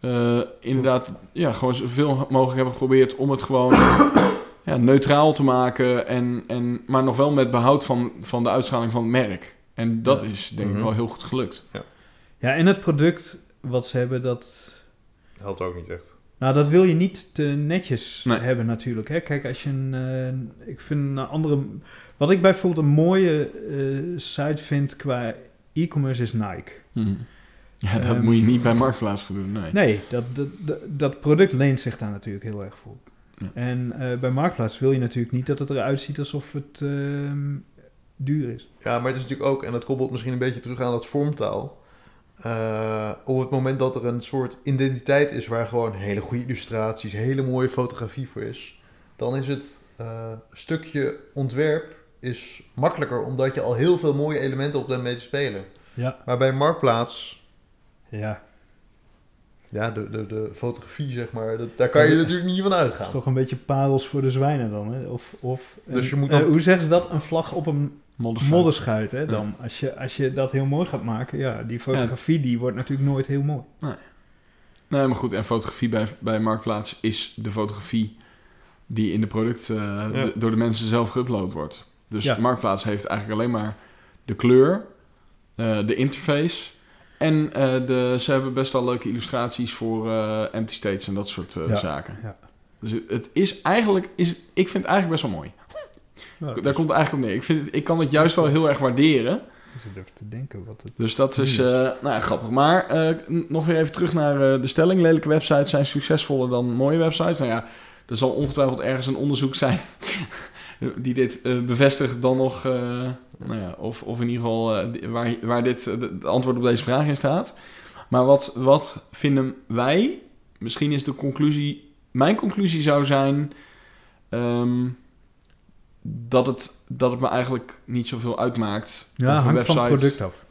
eh, inderdaad ja, gewoon zoveel mogelijk hebben geprobeerd om het gewoon ja, neutraal te maken. En, en, maar nog wel met behoud van, van de uitstraling van het merk. En dat Ja. is denk ik Mhm. wel heel goed gelukt. Ja, en het product wat ze hebben, dat... Helpt ook niet echt. Nou, dat wil je niet te netjes Nee. hebben natuurlijk. Hè? Kijk, als je een... eh, ik vind een andere... Wat ik bijvoorbeeld een mooie eh, site vind qua e-commerce is Nike. Mhm. Ja, dat Ehm. moet je niet bij Marktplaats gaan doen, nee. Nee, dat, dat, dat, product leent zich daar natuurlijk heel erg voor. Ja. En eh, bij Marktplaats wil je natuurlijk niet dat het eruit ziet alsof het ehm, duur is. Ja, maar het is natuurlijk ook, en dat koppelt misschien een beetje terug aan dat vormtaal. Eh, op het moment dat er een soort identiteit is waar gewoon hele goede illustraties, hele mooie fotografie voor is, dan is het eh, stukje ontwerp is makkelijker omdat je al heel veel mooie elementen op hebt mee te spelen. Ja. Maar bij Marktplaats, Ja, ja, de, de, de fotografie zeg maar, dat, daar kan je Ja. natuurlijk niet van dat uitgaan. is toch een beetje parels voor de zwijnen dan. Hè? Of, of Dus je moet eh, hoe zeggen ze dat? Een vlag op een Modderschuit. modderschuit. Hè? Dan, als, je, als je dat heel mooi gaat maken, ja, die fotografie die wordt natuurlijk nooit heel mooi. Nee, maar goed, en fotografie bij, bij Marktplaats is de fotografie die in de product eh, Ja. de- door de mensen zelf geüpload wordt. Dus Ja. Marktplaats heeft eigenlijk alleen maar de kleur, eh, de interface en eh, de, ze hebben best wel leuke illustraties voor eh, empty states en dat soort eh, Ja. zaken. Ja. Dus het- is eigenlijk, is, ik vind het eigenlijk best wel mooi. Nou, Daar komt het eigenlijk op neer. Ik, vind het, ik kan het juist wel heel erg waarderen. Ik zit even te denken wat het... Dus dat is nou ja, grappig. Maar nog weer even terug naar de stelling. Lelijke websites zijn succesvoller dan mooie websites. Nou ja, er zal ongetwijfeld ergens een onderzoek zijn die dit eh, bevestigt dan nog. eh, nou ja, of, of in ieder geval eh, waar, waar dit de- het antwoord op deze vraag in staat. Maar wat, wat vinden wij? Misschien is de conclusie... Mijn conclusie zou zijn... ehm, dat het, dat het me eigenlijk niet zoveel uitmaakt. Ja, hangt van het website- product af.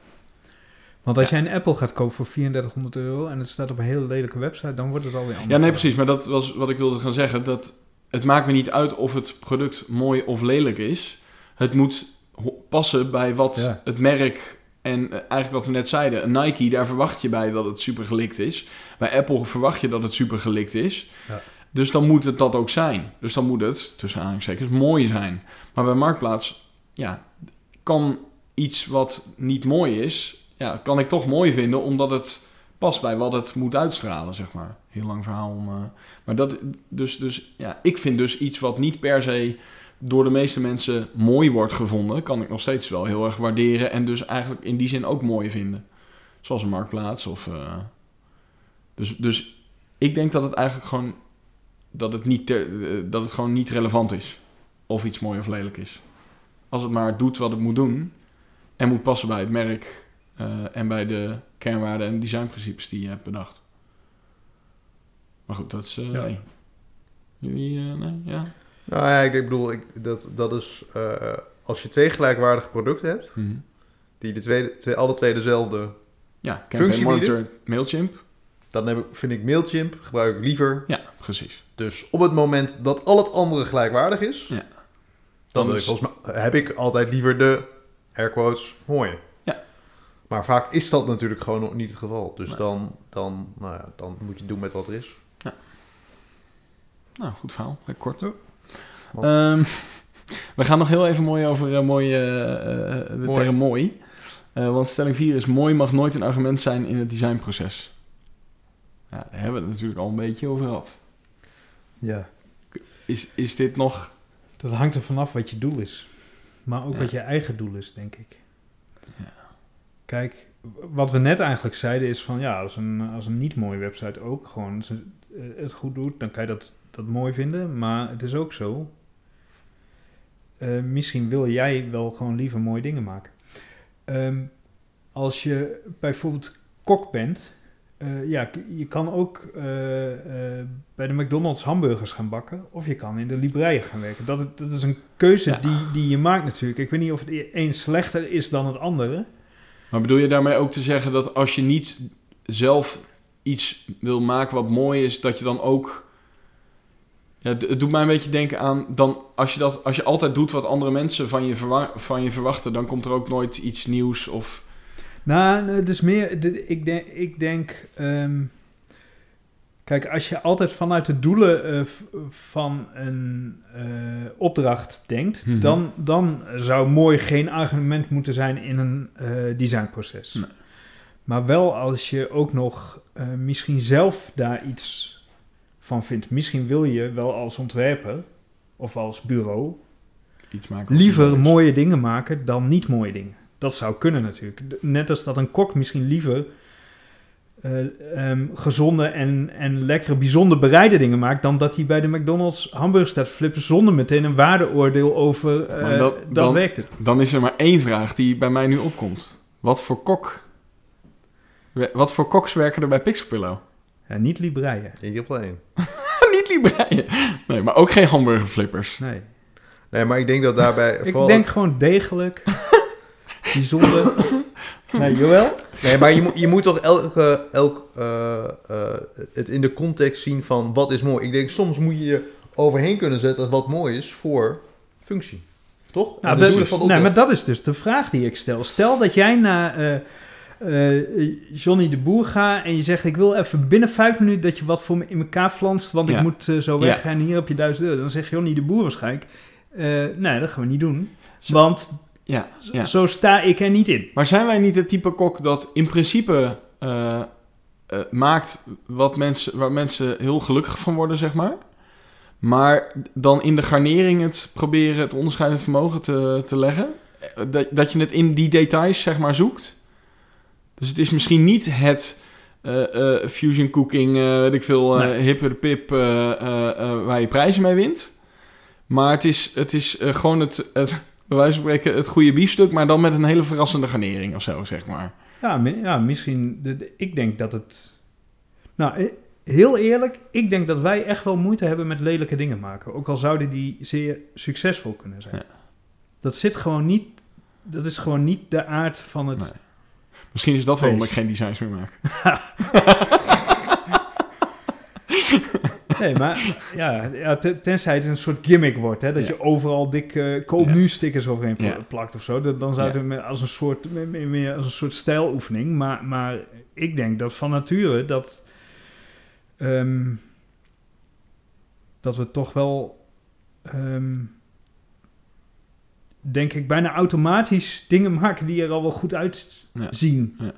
Want als jij een Apple gaat kopen voor 3400 euro en het staat op een hele lelijke website, dan wordt het alweer anders. Ja, nee, precies. Maar dat was wat ik wilde gaan zeggen. Dat het maakt me niet uit of het product mooi of lelijk is. Het moet passen bij wat Ja. het merk en eh, eigenlijk wat we net zeiden. Een Nike, daar verwacht je bij dat het super gelikt is. Bij Apple verwacht je dat het super gelikt is. Ja. Dus dan moet het dat ook zijn. Dus dan moet het, tussen aanhalingstekens, mooi zijn. Maar bij Marktplaats, ja, kan iets wat niet mooi is, ja, kan ik toch mooi vinden omdat het past bij wat het moet uitstralen, zeg maar. Heel lang verhaal om. eh, maar dat, dus, dus ja, ik vind dus iets wat niet per se door de meeste mensen mooi wordt gevonden, kan ik nog steeds wel heel erg waarderen en dus eigenlijk in die zin ook mooi vinden. Zoals een marktplaats of. eh, dus, dus ik denk dat het eigenlijk gewoon dat het, niet eh, dat het gewoon niet relevant is of iets mooi of lelijk is. Als het maar doet wat het moet doen en moet passen bij het merk en bij de kernwaarden en designprincipes die je hebt bedacht. Maar goed, dat is. eh, Ja. nee. Jullie, eh, nee, ja. Nou ja, ik bedoel, ik, dat, dat is... eh, als je twee gelijkwaardige producten hebt, Mhm. die de tweede, twee, alle twee dezelfde... Ja, Functie? Monitor, Mailchimp. Dan heb ik, vind ik Mailchimp, gebruik ik liever. Ja, precies. Dus op het moment dat al het andere gelijkwaardig is... Ja. Dan, wil ik volgens mij, heb ik altijd liever de, air quotes, mooie. Ja. Maar vaak is dat natuurlijk gewoon niet het geval. Dus Nee. dan, dan, nou ja, dan moet je doen met wat er is. Nou, goed verhaal. Lekker kort. Ehm, we gaan nog heel even mooi over eh, mooi, eh, eh, de Mooi. term mooi. Want stelling 4 is mooi mag nooit een argument zijn in het designproces. Ja, daar hebben we het natuurlijk al een beetje over gehad. Ja, Is, is dit nog... dat hangt er vanaf wat je doel is. Maar ook Ja. wat je eigen doel is, denk ik. Ja. Kijk, wat we net eigenlijk zeiden is van ja, als een, als een niet mooie website ook gewoon eh, het goed doet, dan kan je dat, dat mooi vinden. Maar het is ook zo, eh, misschien wil jij wel gewoon liever mooie dingen maken. Ehm, als je bijvoorbeeld kok bent, eh, ja, je kan ook bij de McDonald's hamburgers gaan bakken. Of je kan in de libreien gaan werken. Dat, dat is een keuze Ja. die, die je maakt natuurlijk. Ik weet niet of het e- een slechter is dan het andere. Maar bedoel je daarmee ook te zeggen dat als je niet zelf iets wil maken wat mooi is, dat je dan ook... Ja, het doet mij een beetje denken aan, dan als je, dat, als je altijd doet wat andere mensen van je, van je verwachten, dan komt er ook nooit iets nieuws of... Nou, het is meer, ik denk, ik denk ehm, kijk, als je altijd vanuit de doelen eh, van een eh, opdracht denkt, Mhm. dan, dan zou mooi geen argument moeten zijn in een eh, designproces. Nee. Maar wel als je ook nog misschien zelf daar iets van vindt. Misschien wil je wel als ontwerper of als bureau Iets maken. liever mooie dingen maken dan niet mooie dingen. Dat zou kunnen natuurlijk. Net als dat een kok misschien liever eh, ehm, gezonde en, en lekkere, bijzonder bereide dingen maakt... dan dat hij bij de McDonald's hamburgers staat te flippen... zonder meteen een waardeoordeel over eh, Maar dat, dat- dan- werkt het. Dan is er maar één vraag die bij mij nu opkomt. Wat voor kok? Wat voor koks werken er bij Pixelpillow? Ja, niet libreien. Op één. Niet libreien. Nee, maar ook geen hamburgerflippers. Nee. Nee, maar ik denk dat daarbij... Ik denk gewoon degelijk, bijzonder... nee, Joël? Nee, maar je, moet- je moet toch elke, elk, eh, eh, het in de context zien van wat is mooi. Ik denk, soms moet je je overheen kunnen zetten wat mooi is voor functie. Toch? Nou, dat, maar dat is dus de vraag die ik stel. Stel dat jij naar eh, Johnny de Boer gaat en je zegt... ik wil even binnen vijf minuten dat je wat voor me in elkaar flanst... want Ja. ik moet zo weg Ja. en hier heb je duizend euro. Dan zegt Johnny de Boer waarschijnlijk... nee, dat gaan we niet doen. Zo- Want Ja, zo- ja. zo sta ik er niet in. Maar zijn wij niet het type kok dat in principe eh, eh, maakt wat mensen, waar mensen heel gelukkig van worden, zeg maar? Maar dan in de garnering het proberen het onderscheidend vermogen te, te leggen? Eh, Dat, dat je het in die details, zeg maar, zoekt? Dus het is misschien niet het fusion cooking, weet ik veel, Nee. hippe de pip, waar je prijzen mee wint. Maar het is, het is gewoon het, het, bij wijze van spreken, het goede biefstuk, maar dan met een hele verrassende garnering of zo, zeg maar. Ja, ja misschien... De, de- ik denk dat het... Nou, eh, heel eerlijk, ik denk dat wij echt wel moeite hebben met lelijke dingen maken. Ook al zouden die zeer succesvol kunnen zijn. Ja. Dat zit gewoon niet, dat is gewoon niet de aard van het... Nee. Misschien is dat waarom ik geen designs meer maak. Nee, maar ja, ja ten- tenzij het een soort gimmick wordt, hè, dat je overal dik eh koop nu stickers overheen plakt of zo, dat- dan zou het meer als een soort meer- als een soort stijloefening. Maar, maar ik denk dat van nature dat ehm, dat we toch wel ehm, denk ik bijna automatisch dingen maken die er al wel goed uitzien. Ja.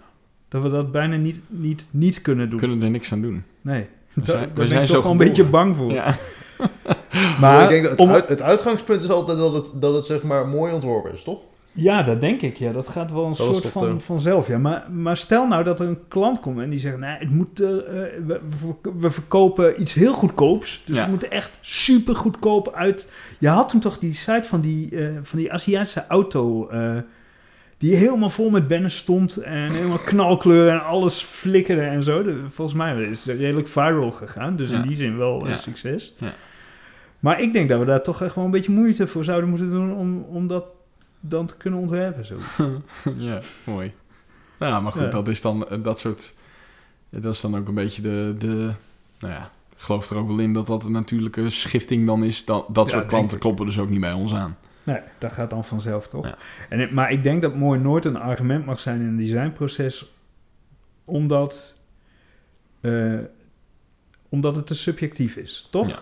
Dat we dat bijna niet, niet, niet kunnen We doen. kunnen er niks aan doen. Nee, We daar, zijn- daar we ben zijn ik zo toch wel een beetje bang voor. Ja. Maar ik denk dat het, om- uit- het uitgangspunt is altijd dat het, dat het zeg maar mooi ontworpen is, toch? Ja, dat denk ik. Ja, dat gaat wel een Dat soort van, de- vanzelf. Ja. Maar, maar stel nou dat er een klant komt en die zegt: nee, het moet, eh, eh, we, verkopen iets heel goedkoops. Dus Ja. we moeten echt super goedkoop uit. Je had toen toch die site van die, eh, van die Aziatische auto. Die helemaal vol met banners stond en helemaal knalkleuren en alles flikkerde en zo. De- volgens mij is het redelijk viral gegaan. Dus Ja. in die zin wel een succes. Ja. Maar ik denk dat we daar toch echt wel een beetje moeite voor zouden moeten doen om, om dat dan te kunnen ontwerpen. Zo. ja, mooi. Ja, maar goed, dat is dan eh, dat soort... dat is dan ook een beetje de... de nou ja, ik geloof er ook wel in dat dat een natuurlijke schifting dan is. Dat, dat Ja, soort klanten kloppen dus ook niet bij ons aan. Nee, dat gaat dan vanzelf toch? Ja. En, maar ik denk dat mooi nooit een argument mag zijn in een designproces, omdat, eh, omdat het te subjectief is, toch? Ja.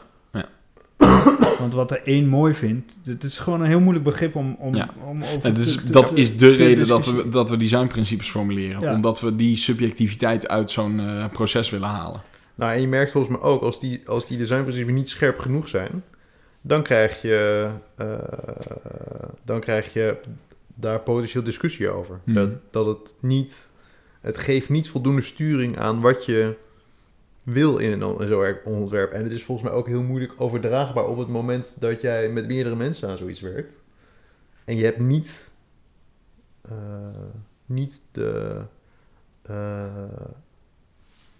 Want wat de een mooi vindt, het is gewoon een heel moeilijk begrip om, om, Ja. om over Ja, dus te- te- dat te- is de reden dat we, dat we designprincipes formuleren. Ja. Omdat we die subjectiviteit uit zo'n eh, proces willen halen. Nou, en je merkt volgens mij ook, als die, als die designprincipes niet scherp genoeg zijn, dan krijg je, eh, dan krijg je daar potentieel discussie over. Mhm. Dat, dat het niet, het geeft niet voldoende sturing aan wat je wil in een, zo'n ontwerp. En het is volgens mij ook heel moeilijk overdraagbaar op het moment dat jij met meerdere mensen aan zoiets werkt. En je hebt niet, eh, niet de, eh,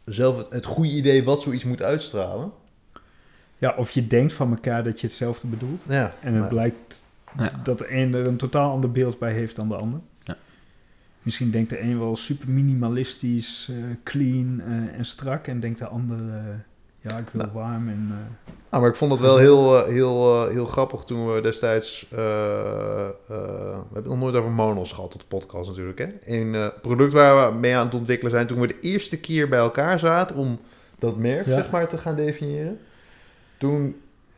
zelf het, het goede idee wat zoiets moet uitstralen. Ja, of je denkt van elkaar dat je hetzelfde bedoelt. Ja, En het maar- blijkt Ja. dat de een er een totaal ander beeld bij heeft dan de ander. Ja. Misschien denkt de een wel super minimalistisch, eh, clean eh, en strak. En denkt de ander, eh, ja, ik wil Nou. warm en... eh, Ah, maar ik vond het wel heel, heel, eh, heel grappig toen we destijds... eh, eh, we hebben het nog nooit over monos gehad op de podcast natuurlijk. Hè? Een eh, product waar we mee aan het ontwikkelen zijn... toen we de eerste keer bij elkaar zaten om dat merk Ja. zeg maar, te gaan definiëren. Toen,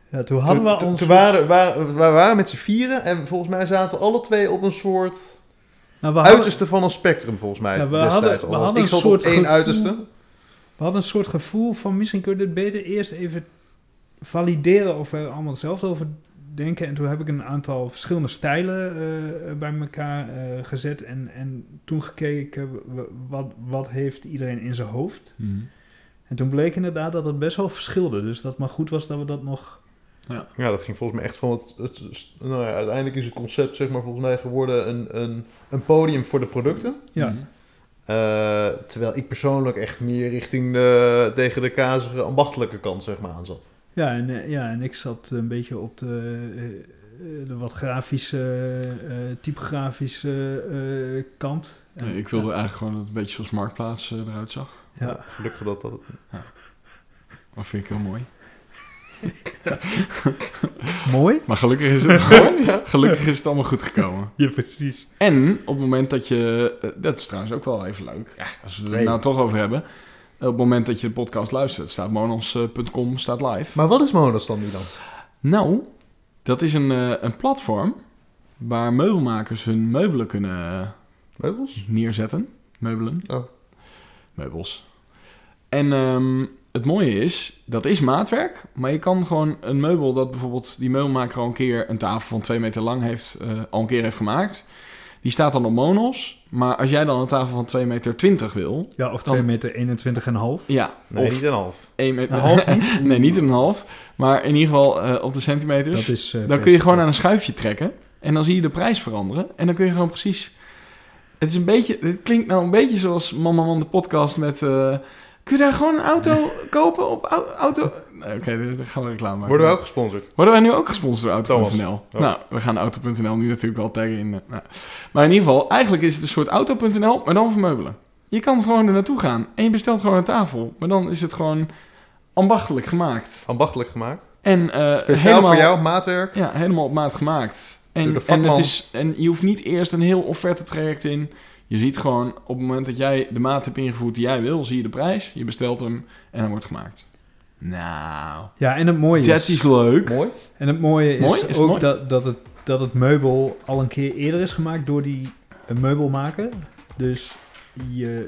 ja, toen hadden we toen- ons... toen waren, waren, we waren met z'n vieren... en volgens mij zaten we alle twee op een soort nou, we hadden, uiterste van een spectrum volgens mij Ja, we destijds. hadden- we alvast. hadden ik een zat op soort één gevoel- uiterste. we hadden een soort gevoel van misschien kun je dit beter eerst even valideren of we er allemaal hetzelfde over denken. En toen heb ik een aantal verschillende stijlen eh, bij elkaar eh, gezet. En, en toen gekeken wat, wat heeft iedereen in zijn hoofd. En toen bleek inderdaad dat het best wel verschilde. Dus dat het maar goed was dat we dat nog... Ja, dat ging volgens mij echt van het... het nou ja, uiteindelijk is het concept zeg maar volgens mij geworden een, een, een podium voor de producten. Ja, Mhm. Eh, terwijl ik persoonlijk echt meer richting de, tegen de kazige ambachtelijke kant zeg maar aan zat. ja, en, eh, ja, en ik zat een beetje op de, eh, de wat grafische, eh, typografische eh, kant. Nee, ik wilde eigenlijk gewoon dat het een beetje zoals Marktplaats eruit zag. Ja, Gelukkig dat dat... Dat vind ik heel mooi. mooi. Maar gelukkig is het, gelukkig is het allemaal goed gekomen. Ja, precies. En op het moment dat je... eh, Dat is trouwens ook wel even leuk. Ja, als we het er nou toch over hebben. Op het moment dat je de podcast luistert, staat monos.com staat live. Maar wat is Monos dan nu dan? Nou, dat is een, eh, een platform waar meubelmakers hun meubelen kunnen eh, Meubels? neerzetten. Meubelen. Oh. Meubels. En ehm, het mooie is, dat is maatwerk, maar je kan gewoon een meubel dat bijvoorbeeld die meubelmaker al een keer een tafel van twee meter lang heeft, eh, al een keer heeft gemaakt. Die staat dan op monos, maar als jij dan een tafel van 2 meter 20 wil, Ja, of Dan- 2 meter 21 en een half. ja, Nee, of niet een half. 1 meter, Een half niet? nee, niet een half, maar in ieder geval eh, op de centimeters. Dat is, eh, dan kun je gewoon aan een schuifje trekken en dan zie je de prijs veranderen en dan kun je gewoon precies... Het is een beetje, het klinkt nou een beetje zoals Mama Man de podcast met, eh, Kun je daar gewoon een auto kopen op au- auto... Oké, dan gaan we reclame maken. Worden we ook gesponsord? Worden wij nu ook gesponsord door Auto.nl? Oh. Nou, we gaan Auto.nl nu natuurlijk wel taggen in. eh, nou. Maar in ieder geval, eigenlijk is het een soort Auto.nl, maar dan voor meubelen. Je kan gewoon er naartoe gaan en je bestelt gewoon een tafel. Maar dan is het gewoon ambachtelijk gemaakt. Ambachtelijk gemaakt. En eh, Speciaal helemaal, voor jou, maatwerk. Ja, helemaal op maat gemaakt. En, en, het is, en je hoeft niet eerst een heel offerte traject in. Je ziet gewoon op het moment dat jij de maat hebt ingevoerd die jij wil, zie je de prijs, je bestelt hem en hij wordt gemaakt. Nou, Ja, en het mooie dat is... is leuk. Mooi. En het mooie is, Mooi? Is het ook mooi? Dat, dat, het, dat het meubel al een keer eerder is gemaakt door die meubelmaker. Dus je,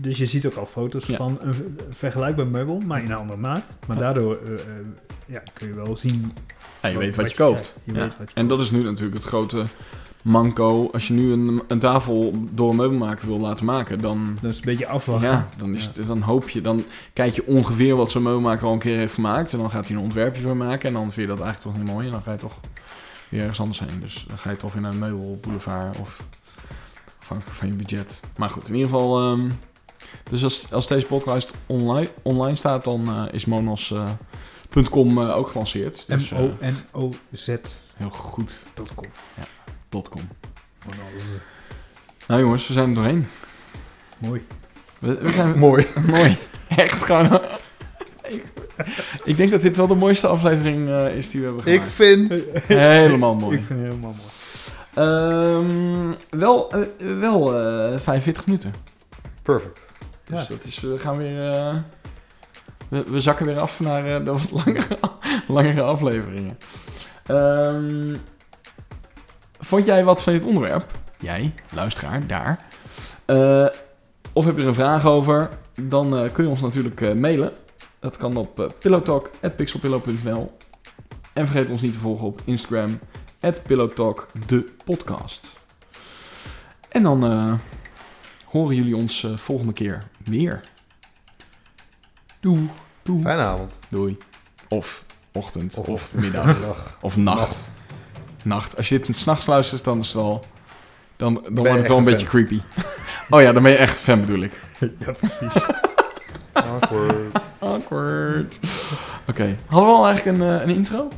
dus je ziet ook al foto's Ja. van een, vergelijkbaar meubel, maar in een andere maat. Maar daardoor eh, eh, ja, kun je wel zien... Ja, je weet wat je koopt. En dat is nu natuurlijk het grote manco. Als je nu een, een tafel door een meubelmaker wil laten maken, dan, Dat is een beetje afwachten. ja, dan, is dan hoop je, dan kijk je ongeveer wat zo'n meubelmaker al een keer heeft gemaakt. En dan gaat hij een ontwerpje voor maken. En dan vind je dat eigenlijk toch niet mooi. En dan ga je toch weer ergens anders heen. Dus dan ga je toch in een meubelboulevard of afhankelijk van je budget. Maar goed, in ieder geval. ehm, dus als, als deze podcast online, online staat, dan eh, is monos.com eh, ook gelanceerd. Dus, eh, M-O-N-O-Z.com. heel goed. .com. Nou jongens, we zijn er doorheen. Mooi. We, we zijn Mooi. mooi. Echt gewoon. ik, ik denk dat dit wel de mooiste aflevering eh, is die we hebben Ik gemaakt. vind... Helemaal mooi. Ik vind het helemaal mooi. Ehm, wel eh, wel eh 45 minuten. Perfect. Dus Ja. dat is, we gaan weer... eh, we, we zakken weer af naar eh, de wat langere, langere afleveringen. Ehm, vond jij wat van dit onderwerp? Jij, luisteraar, daar. Eh, of heb je er een vraag over? Dan eh, kun je ons natuurlijk eh, mailen. Dat kan op uh, pillowtalk.pixelpillow.nl En vergeet ons niet te volgen op Instagram, pillowtalk, de podcast. En dan eh, horen jullie ons eh, volgende keer weer. Doei. Doei. Fijne avond. Doei. Of ochtend, of, Of- middag, Dag. of nacht. nacht. Als je dit s'nachts luistert, dan is het wel... Dan, dan wordt het wel een beetje creepy. oh ja, dan ben je echt fan bedoel ik. Ja, precies. Awkward. Awkward. Oké, hadden we al eigenlijk een, eh, een intro?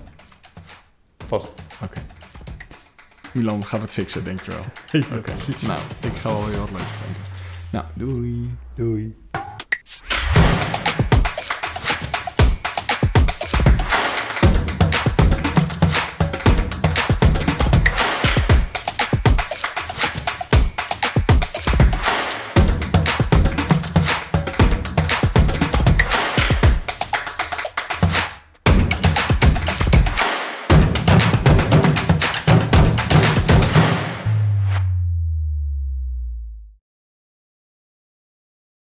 Vast. Milan gaat het fixen, denk je wel. Oké, nou, ik ga wel weer wat leuks vinden. Nou, doei. Doei.